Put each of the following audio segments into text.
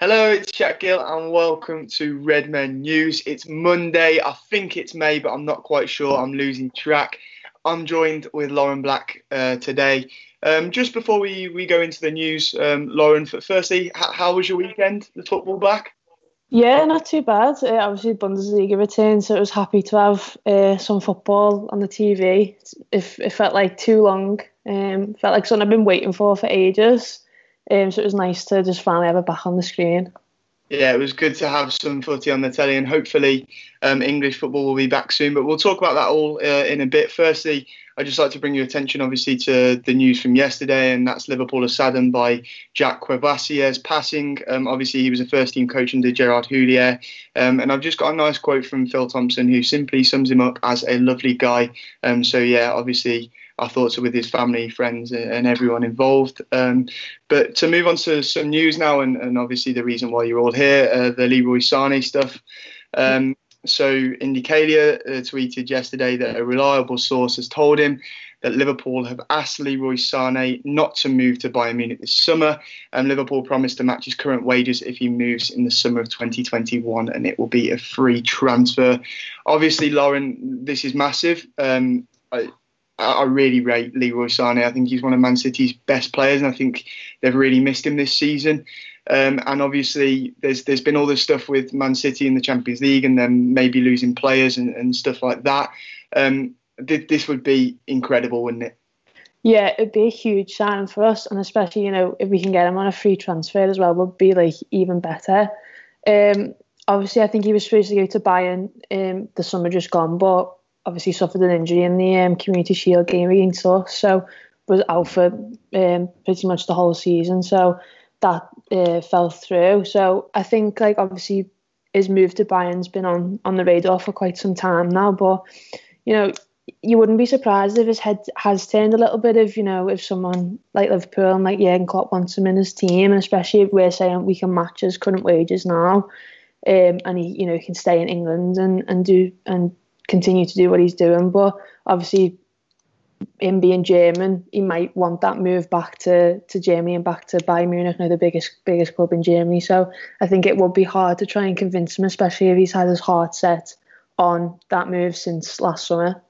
Hello, it's Jack Gill, and welcome to Redmen News. It's Monday, I think it's May, but I'm not quite sure. I'm losing track. I'm joined with Lauren Black uh, today. Um, just before we, we go into the news, um, Lauren, firstly, how, was your weekend? The football back? Yeah, not too bad. Uh, obviously, Bundesliga returned, so I was happy to have uh, some football on the TV. It, it felt like too long. Um, felt like something I've been waiting for for ages. Um, so it was nice to just finally have it back on the screen. Yeah, it was good to have some footy on the telly, and hopefully um, English football will be back soon. But we'll talk about that all uh, in a bit. Firstly, I'd just like to bring your attention, obviously, to the news from yesterday, and that's Liverpool are saddened by Jacques Crevoisier's passing. Um, obviously, he was a first-team coach under Gerard Houllier, um, and I've just got a nice quote from Phil Thompson, who simply sums him up as a lovely guy. Um, so yeah, obviously our thoughts are with his family, friends, and everyone involved. Um, but to move on to some news now, and, and obviously the reason why you're all here, uh, the Leroy Sané stuff. Um, so Indykaila uh, tweeted yesterday that a reliable source has told him that Liverpool have asked Leroy Sané not to move to Bayern Munich this summer, and Liverpool promised to match his current wages if he moves in the summer of 2021, and it will be a free transfer. Obviously, Lauren, this is massive. Um, I, I really rate Leroy Sané. I think he's one of Man City's best players, and I think they've really missed him this season. Um, and obviously, there's there's been all this stuff with Man City in the Champions League, and then maybe losing players and, and stuff like that. Um, th- this would be incredible, wouldn't it? Yeah, it'd be a huge sign for us, and especially you know if we can get him on a free transfer as well, would be like even better. Um, obviously, I think he was supposed to go to Bayern um, the summer just gone, but obviously suffered an injury in the um, Community Shield game against us, so was out for um, pretty much the whole season. So that uh, fell through. So I think like obviously his move to Bayern's been on on the radar for quite some time now, but you know you wouldn't be surprised if his head has turned a little bit if you know if someone like Liverpool and like Jurgen Klopp wants him in his team, and especially if we're saying we can match his current wages now, um, and he you know he can stay in England and and do and continue to do what he's doing. But obviously, him being German, he might want that move back to, to Germany and back to Bayern Munich, now the biggest biggest club in Germany. So I think it would be hard to try and convince him, especially if he's had his heart set on that move since last summer.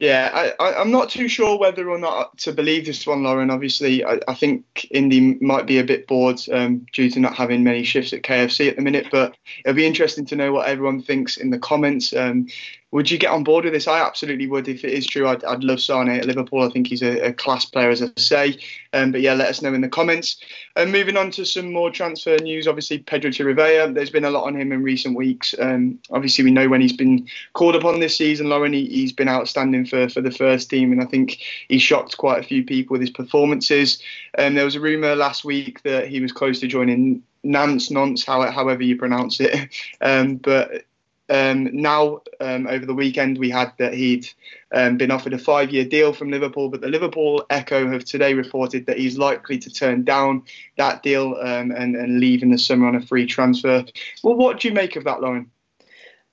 Yeah, I, am not too sure whether or not to believe this one, Lauren. Obviously, I, I think Indy might be a bit bored um, due to not having many shifts at KFC at the minute, but it'll be interesting to know what everyone thinks in the comments. Um, would you get on board with this? I absolutely would. If it is true, I'd, I'd love Sane at Liverpool. I think he's a, a class player, as I say. Um, but yeah, let us know in the comments. And um, moving on to some more transfer news, obviously Pedro Chirivella. There's been a lot on him in recent weeks. Um, obviously, we know when he's been called upon this season, Lauren, he, has been outstanding for, for the first team, and I think he shocked quite a few people with his performances. And um, there was a rumour last week that he was close to joining Nantes, Nantes, however you pronounce it. Um, but um, now, um, over the weekend, we had that he'd um, been offered a five year deal from Liverpool, but the Liverpool Echo have today reported that he's likely to turn down that deal um, and, and, leave in the summer on a free transfer. Well, what do you make of that, Lauren?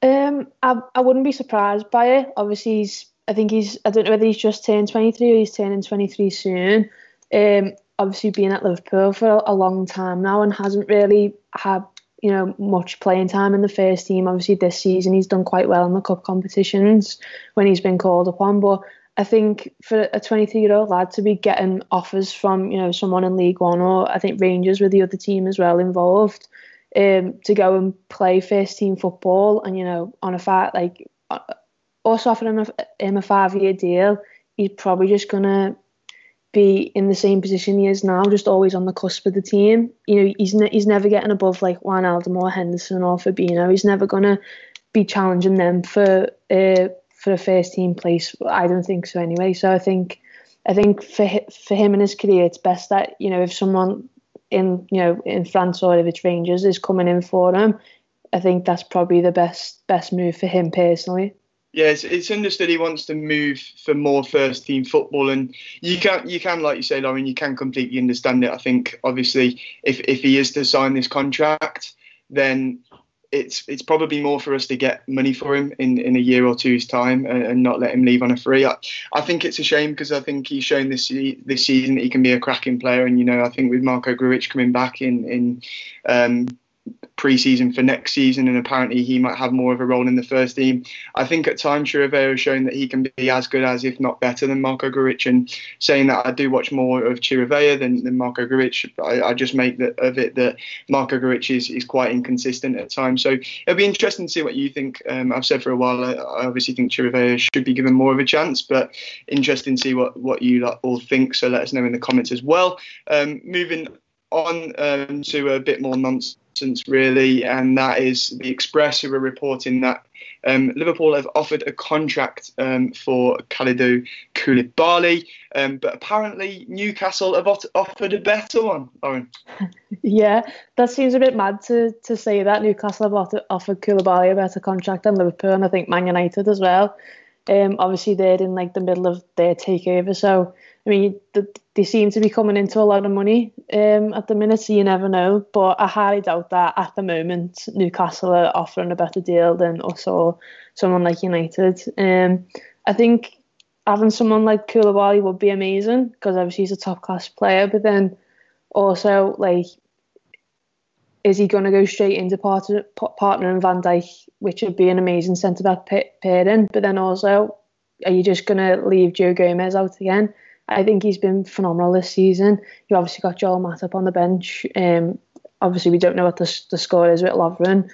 Um, I, I wouldn't be surprised by it. Obviously, he's, I think he's, I don't know whether he's just turned 23 or he's turning 23 soon. Um, obviously, being at Liverpool for a long time now and hasn't really had you know, much playing time in the first team. Obviously, this season he's done quite well in the cup competitions when he's been called upon. But I think for a 23 year old lad to be getting offers from, you know, someone in League One or I think Rangers with the other team as well involved, um, to go and play first team football, and you know, on a fat like uh, us offering him a, him a five year deal, he's probably just gonna be in the same position he is now, just always on the cusp of the team. You know, he's ne- he's never getting above like Wijnaldum or Henderson or Fabinho. He's never gonna be challenging them for uh, for a first team place. I don't think so anyway. So I think I think for for him and his career, it's best that you know if someone in you know in France or if it's Rangers is coming in for him, I think that's probably the best best move for him personally. Yeah, it's, it's understood he wants to move for more first team football, and you can you can like you say, Lauren, you can completely understand it. I think obviously if if he is to sign this contract, then it's it's probably more for us to get money for him in, in a year or two's time and, and not let him leave on a free. I, I think it's a shame because I think he's shown this this season that he can be a cracking player, and you know I think with Marko Grujic coming back in in um, pre-season for next season, and apparently he might have more of a role in the first team. I think at times Chirivella has shown that he can be as good as, if not better, than Marko Grujic. And saying that I do watch more of Chirivella than, than Marko Grujic, I, I just make of it that Marko Grujic is, is quite inconsistent at times. So it'll be interesting to see what you think. Um, I've said for a while, I, I obviously think Chirivella should be given more of a chance, but interesting to see what, what you all think. So let us know in the comments as well. Um, moving on um, to a bit more nonsense really, and that is the Express who are reporting that um, Liverpool have offered a contract um, for Kalidou Koulibaly, um, but apparently Newcastle have offered a better one. Lauren. yeah, that seems a bit mad to, to say that Newcastle have offered Koulibaly a better contract than Liverpool, and I think Man United as well. Um, obviously, they're in like the middle of their takeover, so I mean, they seem to be coming into a lot of money um, at the minute, so you never know. But I highly doubt that at the moment Newcastle are offering a better deal than us or someone like United. Um, I think having someone like Koulibaly would be amazing because obviously he's a top class player, but then also like, is he going to go straight into partner partner in Van Dijk, which would be an amazing centre back pairing? But then also, are you just going to leave Joe Gomez out again? I think he's been phenomenal this season. You obviously got Joel Matip on the bench. Um, obviously, we don't know what the, the score is with Lovren,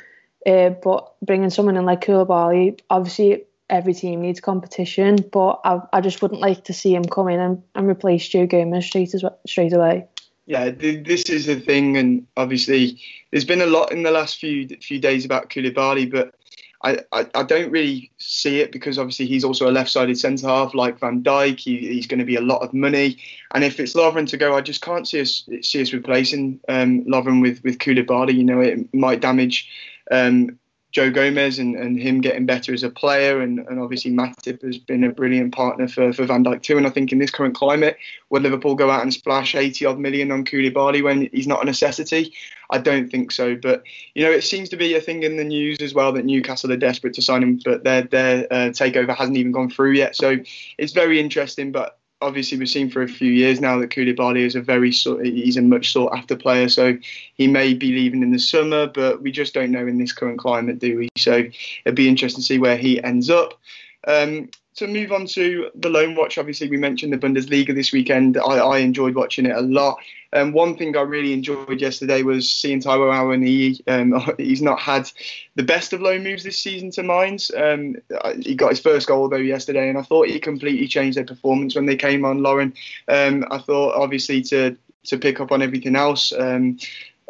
uh, but bringing someone in like Koulibaly, obviously every team needs competition, but I, I just wouldn't like to see him come in and, and replace Joe Gomez straight as, straight away. Yeah, this is the thing, and obviously there's been a lot in the last few few days about Koulibaly, but I, I, I, don't really see it because obviously he's also a left-sided centre half like Van Dijk. He, he's going to be a lot of money, and if it's Lovren to go, I just can't see us see us replacing um, Lovren with with Koulibaly. You know, it might damage um, Joe Gomez and, and him getting better as a player, and, and obviously Matip has been a brilliant partner for, for Van Dijk too. And I think in this current climate, would Liverpool go out and splash 80 odd million on Koulibaly when he's not a necessity? I don't think so. But you know, it seems to be a thing in the news as well that Newcastle are desperate to sign him, but their their uh, takeover hasn't even gone through yet. So it's very interesting, but obviously we've seen for a few years now that Koulibaly is a very he's a much sought after player. So he may be leaving in the summer, but we just don't know in this current climate, do we? So it'd be interesting to see where he ends up. Um, to move on to the loan watch, obviously we mentioned the Bundesliga this weekend. I, I enjoyed watching it a lot. Um, one thing I really enjoyed yesterday was seeing Taiwo Awoniyi. Um, he's not had the best of loan moves this season to Mainz. Um, he got his first goal though yesterday, and I thought he completely changed their performance when they came on. Lauren, um, I thought obviously to to pick up on everything else. Um,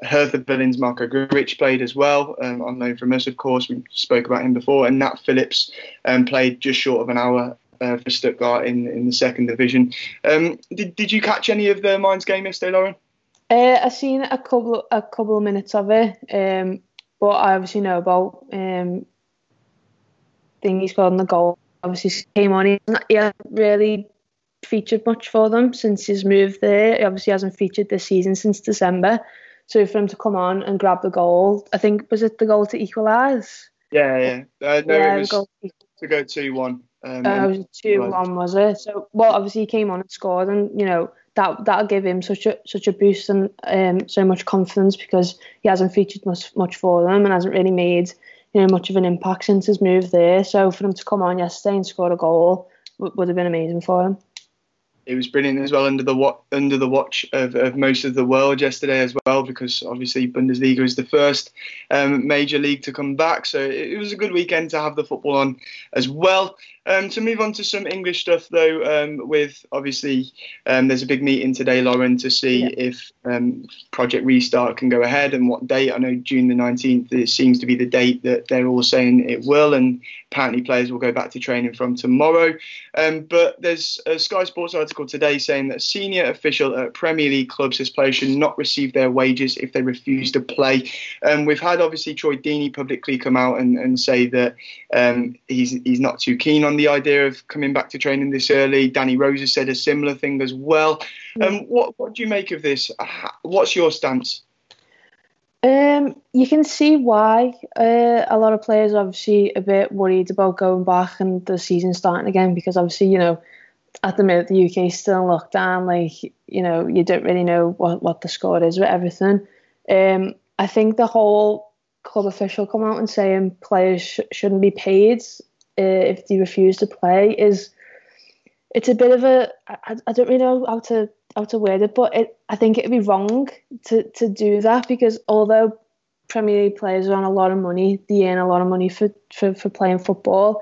Hertha Berlin's Marko Grujic played as well, um, on loan from us, of course. We spoke about him before. And Nat Phillips um, played just short of an hour uh, for Stuttgart in, in the second division. Um, did, did you catch any of the Mainz game yesterday, Lauren? Uh, I seen a couple a couple of minutes of it, um, but I obviously know about um, thing he scored on the goal. Obviously came on. He, he hasn't really featured much for them since his move there. He obviously hasn't featured this season since December. So for him to come on and grab the goal, I think was it the goal to equalise? Yeah, yeah. Uh, no, yeah, it was to go two one. Um, uh, it was two one, was it? So well, obviously he came on and scored, and you know that that'll give him such a such a boost and um, so much confidence because he hasn't featured much much for them and hasn't really made you know much of an impact since his move there. So for him to come on yesterday and score a goal w- would have been amazing for him. It was brilliant as well under the under the watch of, of most of the world yesterday as well because obviously Bundesliga is the first um, major league to come back. So it, it, was a good weekend to have the football on as well. Um, to move on to some English stuff though um, with obviously um, there's a big meeting today Lauren to see yeah. if um, Project Restart can go ahead and what date. I know June the 19th it seems to be the date that they're all saying it will and apparently players will go back to training from tomorrow. Um, but there's a Sky Sports article article today saying that senior official at Premier League clubs says players should not receive their wages if they refuse to play. Um, we've had obviously Troy Deeney publicly come out and, and say that um, he's he's not too keen on the idea of coming back to training this early. Danny Rose has said a similar thing as well. Um, what what do you make of this? What's your stance? Um, you can see why uh, a lot of players are obviously a bit worried about going back and the season starting again because obviously you know at the minute the UK is still in lockdown. Like you know, you don't really know what what the score is with everything. Um, I think the whole club official come out and saying players sh- shouldn't be paid uh, if they refuse to play is it's a bit of a I, I don't really know how to how to word it, but it, I think it'd be wrong to to do that because although Premier League players are on a lot of money, they earn a lot of money for, for, for playing football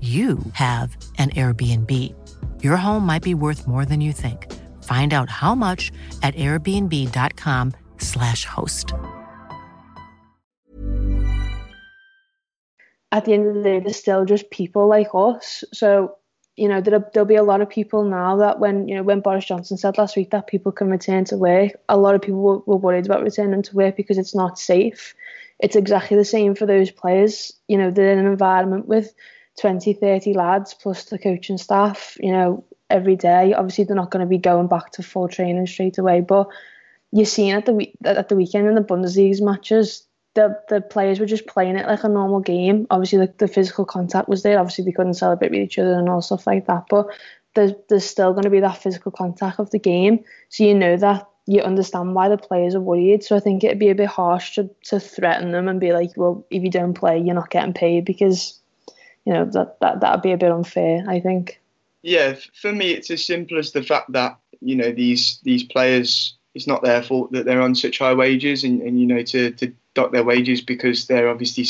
you have an Airbnb. Your home might be worth more than you think. Find out how much at airbnb.com/slash host. At the end of the day, there's still just people like us. So, you know, there'll, there'll be a lot of people now that when, you know, when Boris Johnson said last week that people can return to work, a lot of people were, were worried about returning to work because it's not safe. It's exactly the same for those players. You know, they're in an environment with 20, 30 lads plus the coaching staff, you know, every day. Obviously, they're not going to be going back to full training straight away, but you're seeing at the week at the weekend in the Bundesliga matches, the the players were just playing it like a normal game. Obviously, the, the physical contact was there. Obviously, they couldn't celebrate with each other and all stuff like that, but there's there's still going to be that physical contact of the game. So you know that you understand why the players are worried. So I think it'd be a bit harsh to, to threaten them and be like, well, if you don't play, you're not getting paid because you know that that that'd be a bit unfair. I think. Yeah, for me, it's as simple as the fact that you know these these players. It's not their fault that they're on such high wages, and, and you know to to dock their wages because they're obviously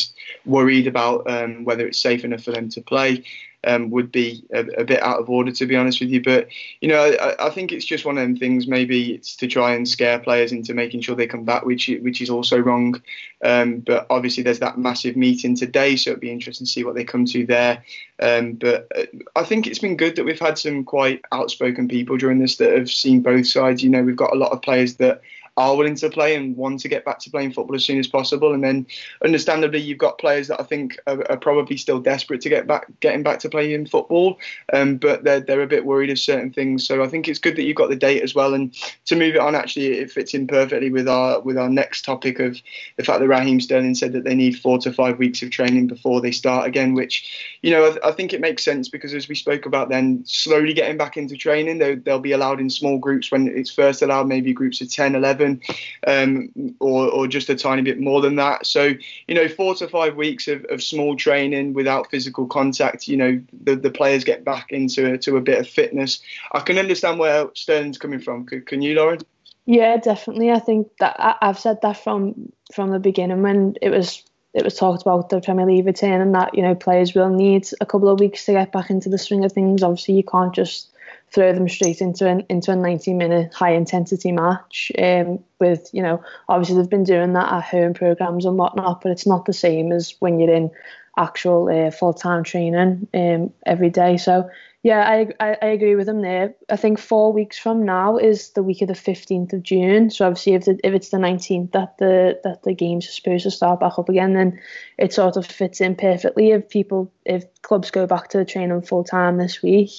worried about um, whether it's safe enough for them to play um, would be a, a, bit out of order, to be honest with you. But you know, I, I, think it's just one of them things. Maybe it's to try and scare players into making sure they come back, which which is also wrong. Um, but obviously, there's that massive meeting today, so it'd be interesting to see what they come to there. Um, but uh, I think it's been good that we've had some quite outspoken people during this that have seen both sides. You know, we've got a lot of players that are willing to play and want to get back to playing football as soon as possible. And then, understandably, you've got players that I think are, are probably still desperate to get back, getting back to playing football, um, but they're they're a bit worried of certain things. So I think it's good that you've got the date as well. And to move it on, actually, it fits in perfectly with our with our next topic of the fact that Raheem Sterling said that they need four to five weeks of training before they start again, which you know I, I think it makes sense because as we spoke about, then slowly getting back into training, they, they'll be allowed in small groups when it's first allowed, maybe groups of 10, 11 um, or, or just a tiny bit more than that. So, you know, four to five weeks of, of small training without physical contact, you know, the, the players get back into to a bit of fitness. I can understand where Stern's coming from. Can, can you, Lauren? Yeah, definitely. I think that I, I've said that from from the beginning when it was it was talked about the Premier League return and that you know players will need a couple of weeks to get back into the swing of things. Obviously, you can't just throw them straight into an into a 90 minute high intensity match. Um, with you know, obviously they've been doing that at home programs and whatnot, but it's not the same as when you're in actual uh, full time training um, every day. So yeah, I, I, I agree with him there. I think four weeks from now is the week of the fifteenth of June. So obviously, if the, if it's the nineteenth that the that the games are supposed to start back up again, then it sort of fits in perfectly. If people if clubs go back to training full time this week,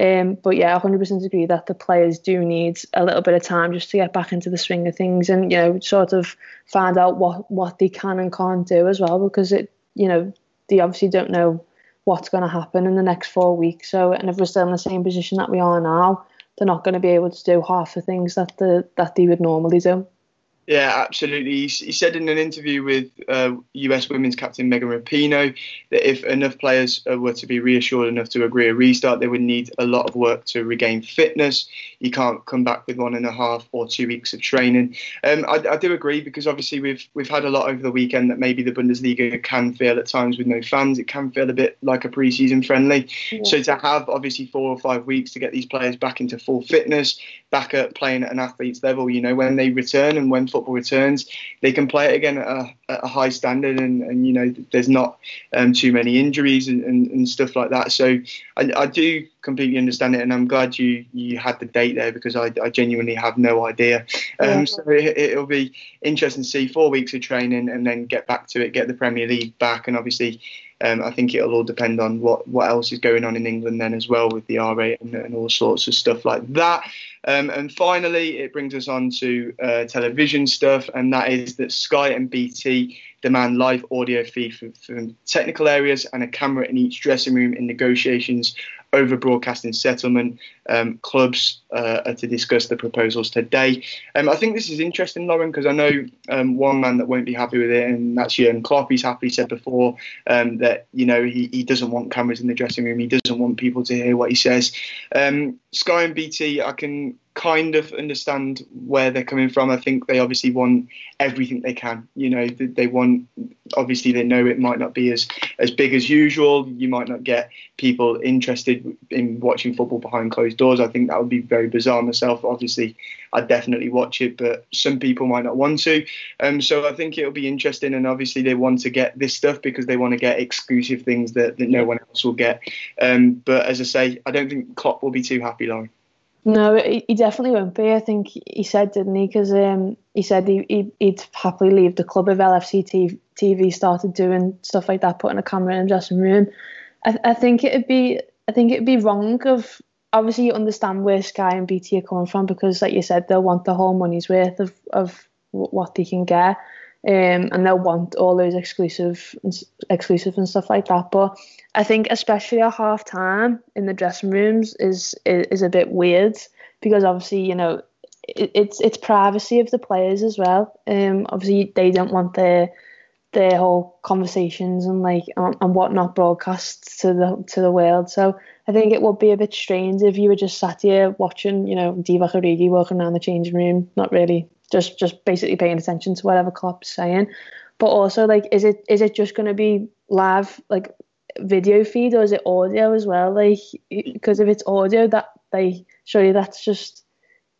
um, but yeah, 100% agree that the players do need a little bit of time just to get back into the swing of things and you know sort of find out what what they can and can't do as well because it you know they obviously don't know what's going to happen in the next four weeks. So, and if we're still in the same position that we are now, they're not going to be able to do half the things that the that they would normally do. Yeah, absolutely. He, he said in an interview with uh, US women's captain Megan Rapinoe that if enough players uh, were to be reassured enough to agree a restart, they would need a lot of work to regain fitness. You can't come back with one and a half or two weeks of training. Um, I, I, do agree because obviously we've we've had a lot over the weekend that maybe the Bundesliga can feel at times with no fans. It can feel a bit like a pre-season friendly. Yeah. So to have obviously four or five weeks to get these players back into full fitness, back at playing at an athlete's level, you know, when they return and when football returns, they can play it again at a, at a high standard, and, and you know there's not um, too many injuries and, and, and, stuff like that. So I, I, do completely understand it, and I'm glad you you had the date there because I, I genuinely have no idea. Um, yeah. So it, will be interesting to see four weeks of training and then get back to it, get the Premier League back, and obviously. Um, I think it'll all depend on what, what else is going on in England then as well with the R rate and, and all sorts of stuff like that. Um, and finally, it brings us on to uh, television stuff, and that is that Sky and BT demand live audio feed from, from technical areas and a camera in each dressing room in negotiations over broadcasting settlement. Um, clubs uh, are to discuss the proposals today. Um, I think this is interesting, Lauren, because I know um, one man that won't be happy with it, and that's Jurgen Klopp. He's happily said before um, that you know he, he doesn't want cameras in the dressing room. He doesn't want people to hear what he says. Um, Sky and BT, I can kind of understand where they're coming from. I think they obviously want everything they can. You know, they want obviously they know it might not be as as big as usual. You might not get people interested in watching football behind closed doors. I think that would be very bizarre myself. Obviously, I'd definitely watch it, but some people might not want to. Um, so I think it'll be interesting, and obviously they want to get this stuff because they want to get exclusive things that, that no one else will get. Um, but as I say, I don't think Klopp will be too happy, Lauren. No, he definitely won't be. I think he said, didn't he? Because um, he said he, would happily leave the club if LFC TV started doing stuff like that, putting a camera in the dressing room. I, I think it'd be, I think it'd be wrong of. Obviously, you understand where Sky and BT are coming from because, like you said, they'll want the whole money's worth of of what they can get, um, and they'll want all those exclusive, exclusive and stuff like that. But I think especially at half time in the dressing rooms is, is is a bit weird because obviously you know it, it's it's privacy of the players as well. Um, obviously they don't want their their whole conversations and like and, whatnot broadcast to the to the world. So I think it would be a bit strange if you were just sat here watching, you know, Divock Origi walking around the changing room, not really just just basically paying attention to whatever Klopp's saying. But also like is it is it just gonna be live like video feed or is it audio as well? Like, because if it's audio, that they surely that's just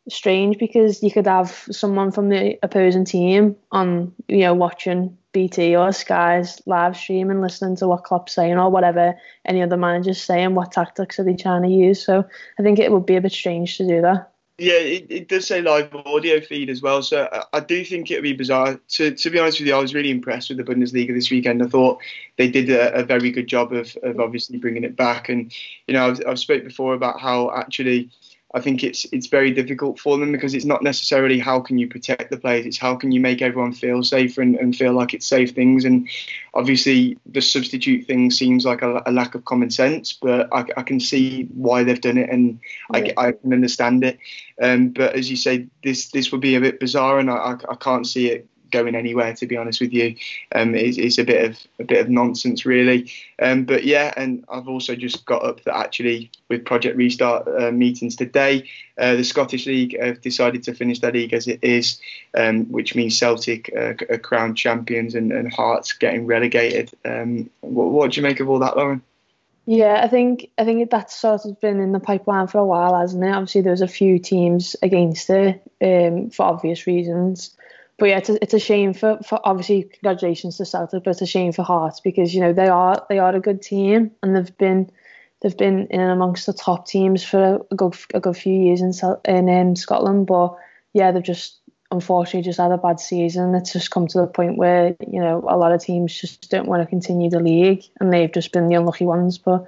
strange because you could have someone from the opposing team on, you know, watching BT or Sky's live stream and listening to what Klopp's saying or whatever any other manager's saying. What tactics are they trying to use? So I think it would be a bit strange to do that. Yeah, it, it, does say live audio feed as well. So I, I do think it would be bizarre. To, to be honest with you, I was really impressed with the Bundesliga this weekend. I thought they did a, a very good job of, of obviously bringing it back. And, you know, I've, I've spoke before about how actually I think it's it's very difficult for them because it's not necessarily how can you protect the players, it's how can you make everyone feel safer and, and feel like it's safe things. And obviously, the substitute thing seems like a, a lack of common sense, but I, I, can see why they've done it and I, I can understand it. Um, but as you say, this this would be a bit bizarre, and I, I can't see it going anywhere. To be honest with you, um, it's, it's a bit of a bit of nonsense, really. Um, but yeah, and I've also just got up that actually with Project Restart uh, meetings today, uh, the Scottish League have decided to finish their league as it is, um, which means Celtic uh, are crowned champions and, and Hearts getting relegated. Um, what, what do you make of all that, Lauren? Yeah, I think I think that's sort of been in the pipeline for a while, hasn't it? Obviously, there's a few teams against it um, for obvious reasons but yeah, it's a, it's a shame for, for obviously congratulations to Celtic, but it's a shame for Hearts because you know they are they are a good team and they've been they've been in amongst the top teams for a good a good few years in in Scotland. But yeah, they've just unfortunately just had a bad season. It's just come to the point where you know a lot of teams just don't want to continue the league, and they've just been the unlucky ones. But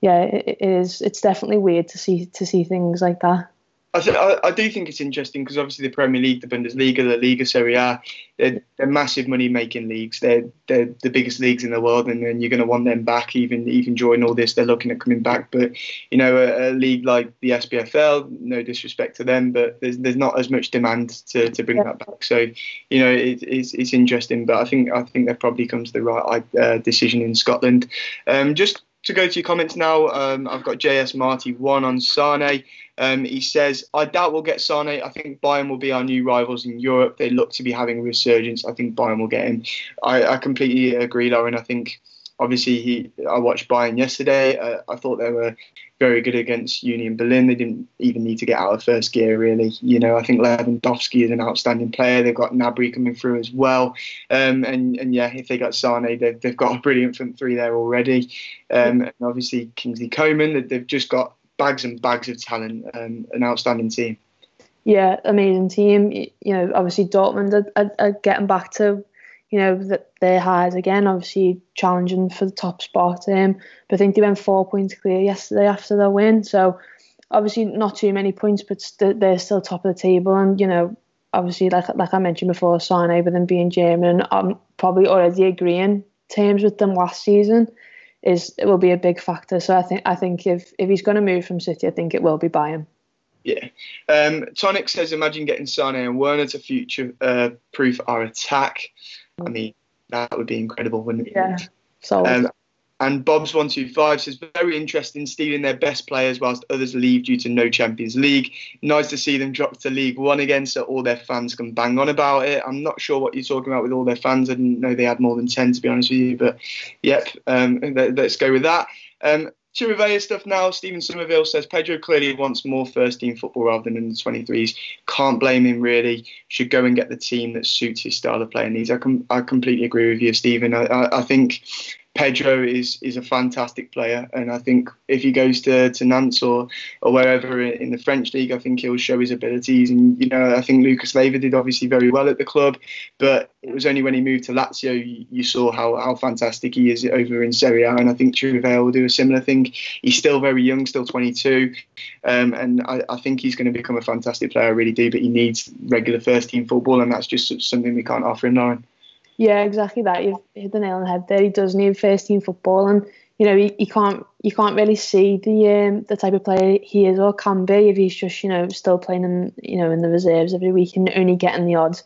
yeah, it, it is. It's definitely weird to see to see things like that. I, I, do think it's interesting because obviously the Premier League, the Bundesliga, the Liga Serie A, they're, they're massive money making leagues. They're they're the biggest leagues in the world, and then you're going to want them back. Even even during all this, they're looking at coming back. But you know, a, a, league like the SPFL, no disrespect to them, but there's there's not as much demand to, to bring yeah. that back. So you know, it, it's it's interesting. But I think I think they've probably come to the right uh, decision in Scotland. Um, just to go to your comments now, um, I've got JS Marty one on Sane. Um, he says, I doubt we'll get Sane. I think Bayern will be our new rivals in Europe. They look to be having a resurgence. I think Bayern will get him. I, I completely agree, Lauren. I think obviously he. I watched Bayern yesterday. Uh, I thought they were very good against Union Berlin. They didn't even need to get out of first gear, really. You know, I think Lewandowski is an outstanding player. They've got Gnabry coming through as well. Um, and, and yeah, if they got Sane, they've, they've got a brilliant front three there already. Um, and obviously Kingsley Coman, they've just got bags and bags of talent, um, an outstanding team. Yeah, amazing team. You know, obviously Dortmund are, are, are getting back to, you know, the, their highs again. Obviously challenging for the top spot. Um, but I think they went four points clear yesterday after their win. So obviously not too many points, but st- they're still top of the table. And you know, obviously like like I mentioned before, Sane with them being German, I'm probably already agreeing terms with them last season is it will be a big factor. So I think I think if if he's going to move from City, I think it will be Bayern. Yeah. Um, Tonic says, imagine getting Sane and Werner to future uh, proof our attack. I mean, that would be incredible, wouldn't it? Yeah. So. Um, and Bob's125 says, very interesting stealing their best players whilst others leave due to no Champions League. Nice to see them drop to League One again so all their fans can bang on about it. I'm not sure what you're talking about with all their fans. I didn't know they had more than 10, to be honest with you. But yep, um, let, us go with that. Um, Chirivella stuff now. Stephen Somerville says Pedro clearly wants more first team football rather than in the 23s. Can't blame him really. Should go and get the team that suits his style of play and needs. I, com- I completely agree with you, Stephen. I, I, I think Pedro is is a fantastic player, and I think if he goes to, to Nantes or or wherever in the French league, I think he'll show his abilities. And you know, I think Lucas Leiva did obviously very well at the club, but it was only when he moved to Lazio you, you saw how, how fantastic he is over in Serie A. And I think Chirivella will do a similar thing. He's still very young, still 22, um, and I, I think he's going to become a fantastic player. I really do, but he needs regular first team football, and that's just something we can't offer him, Lauren. Yeah, exactly that. You've hit the nail on the head there. He does need first team football, and you know he, he can't you can't really see the um, the type of player he is or can be if he's just you know still playing in you know in the reserves every week and only getting the odd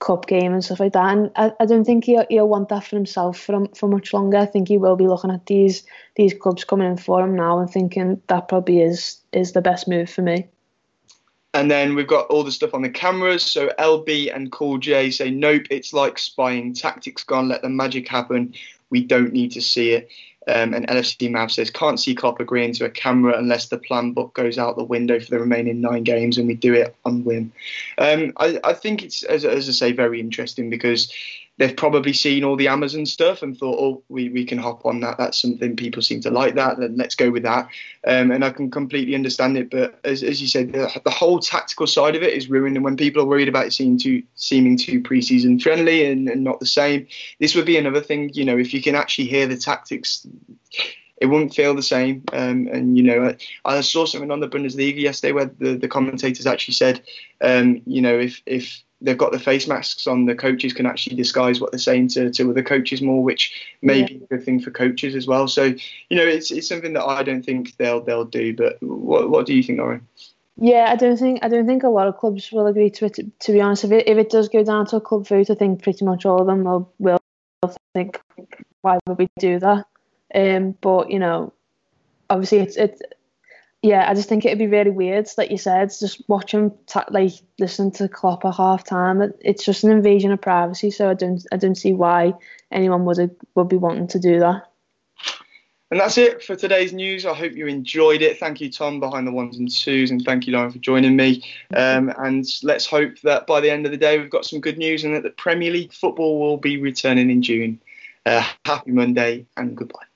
cup game and stuff like that. And I, I don't think he'll, he'll want that for himself for for much longer. I think he will be looking at these these clubs coming in for him now and thinking that probably is is the best move for me. And then we've got all the stuff on the cameras. So LB and Cool J say, nope, it's like spying. Tactics gone, let the magic happen. We don't need to see it. Um, and LFC Mav says, can't see Klopp agreeing to a camera unless the plan book goes out the window for the remaining nine games and we do it on whim. Um, I, I, think it's, as, as I say, very interesting because they've probably seen all the Amazon stuff and thought, oh, we, we can hop on that. That's something people seem to like that. Then let's go with that. Um, and I can completely understand it. But as, as you said, the, the, whole tactical side of it is ruined. And when people are worried about it seeming too, seeming too preseason friendly and, and not the same, this would be another thing. You know, if you can actually hear the tactics it wouldn't feel the same. Um, and you know, I, I, saw something on the Bundesliga yesterday where the, the commentators actually said, um, you know, if if they've got the face masks on, the coaches can actually disguise what they're saying to, to other coaches more, which may yeah. be a good thing for coaches as well. So, you know, it's it's something that I don't think they'll they'll do. But what what do you think, Lauren? Yeah, I don't think I don't think a lot of clubs will agree to it. To, to be honest, if it if it does go down to a club vote, I think pretty much all of them will will think, why would we do that? Um, but you know, obviously it's it's yeah, I just think it'd be really weird, like you said, just watching ta- like listen to Klopp at half time. It's just an invasion of privacy, so I don't I don't see why anyone would would be wanting to do that. And that's it for today's news. I hope you enjoyed it. Thank you, Tom, behind the ones and twos, and thank you, Lauren, for joining me. Um, and let's hope that by the end of the day, we've got some good news and that the Premier League football will be returning in June. Uh, happy Monday and goodbye.